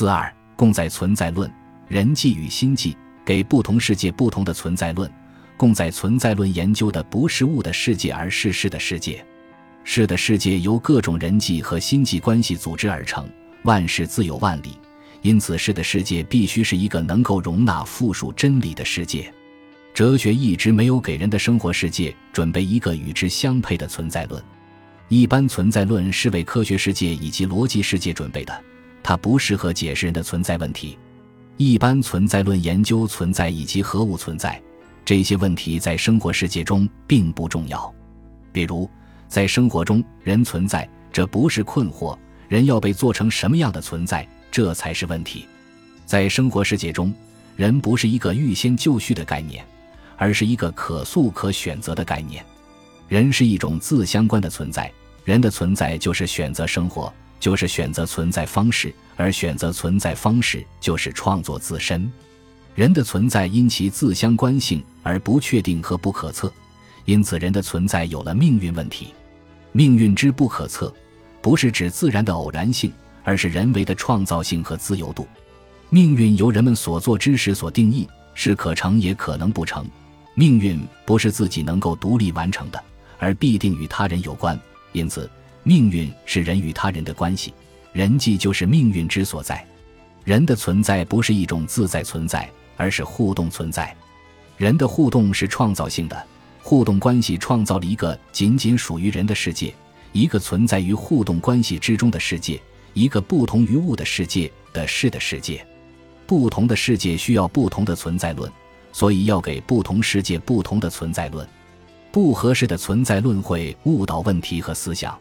四二共在存在论，人际与心际给不同世界不同的存在论。共在存在论研究的不是物的世界，而是事的世界。事的世界由各种人际和心际关系组织而成，万事自有万理，因此事的世界必须是一个能够容纳复数真理的世界。哲学一直没有给人的生活世界准备一个与之相配的存在论。一般存在论是为科学世界以及逻辑世界准备的，它不适合解释人的存在问题。一般存在论研究存在以及何物存在。这些问题在生活世界中并不重要，比如在生活中人存在，这不是困惑；人要被做成什么样的存在，这才是问题。在生活世界中，人不是一个预先就绪的概念，而是一个可塑可选择的概念。人是一种自相关的存在，人的存在就是选择生活，就是选择存在方式，而选择存在方式就是创作自身。人的存在因其自相关性而不确定和不可测，因此人的存在有了命运问题。命运之不可测，不是指自然的偶然性，而是人为的创造性和自由度。命运由人们所做之事所定义，是可成也可能不成。命运不是自己能够独立完成的，而必定与他人有关。因此，命运是人与他人的关系，人际就是命运之所在。人的存在不是一种自在存在。而是互动存在，人的互动是创造性的，互动关系创造了一个仅仅属于人的世界，一个存在于互动关系之中的世界，一个不同于物的世界的事的世界。不同的世界需要不同的存在论，所以要给不同世界不同的存在论。不合适的存在论会误导问题和思想。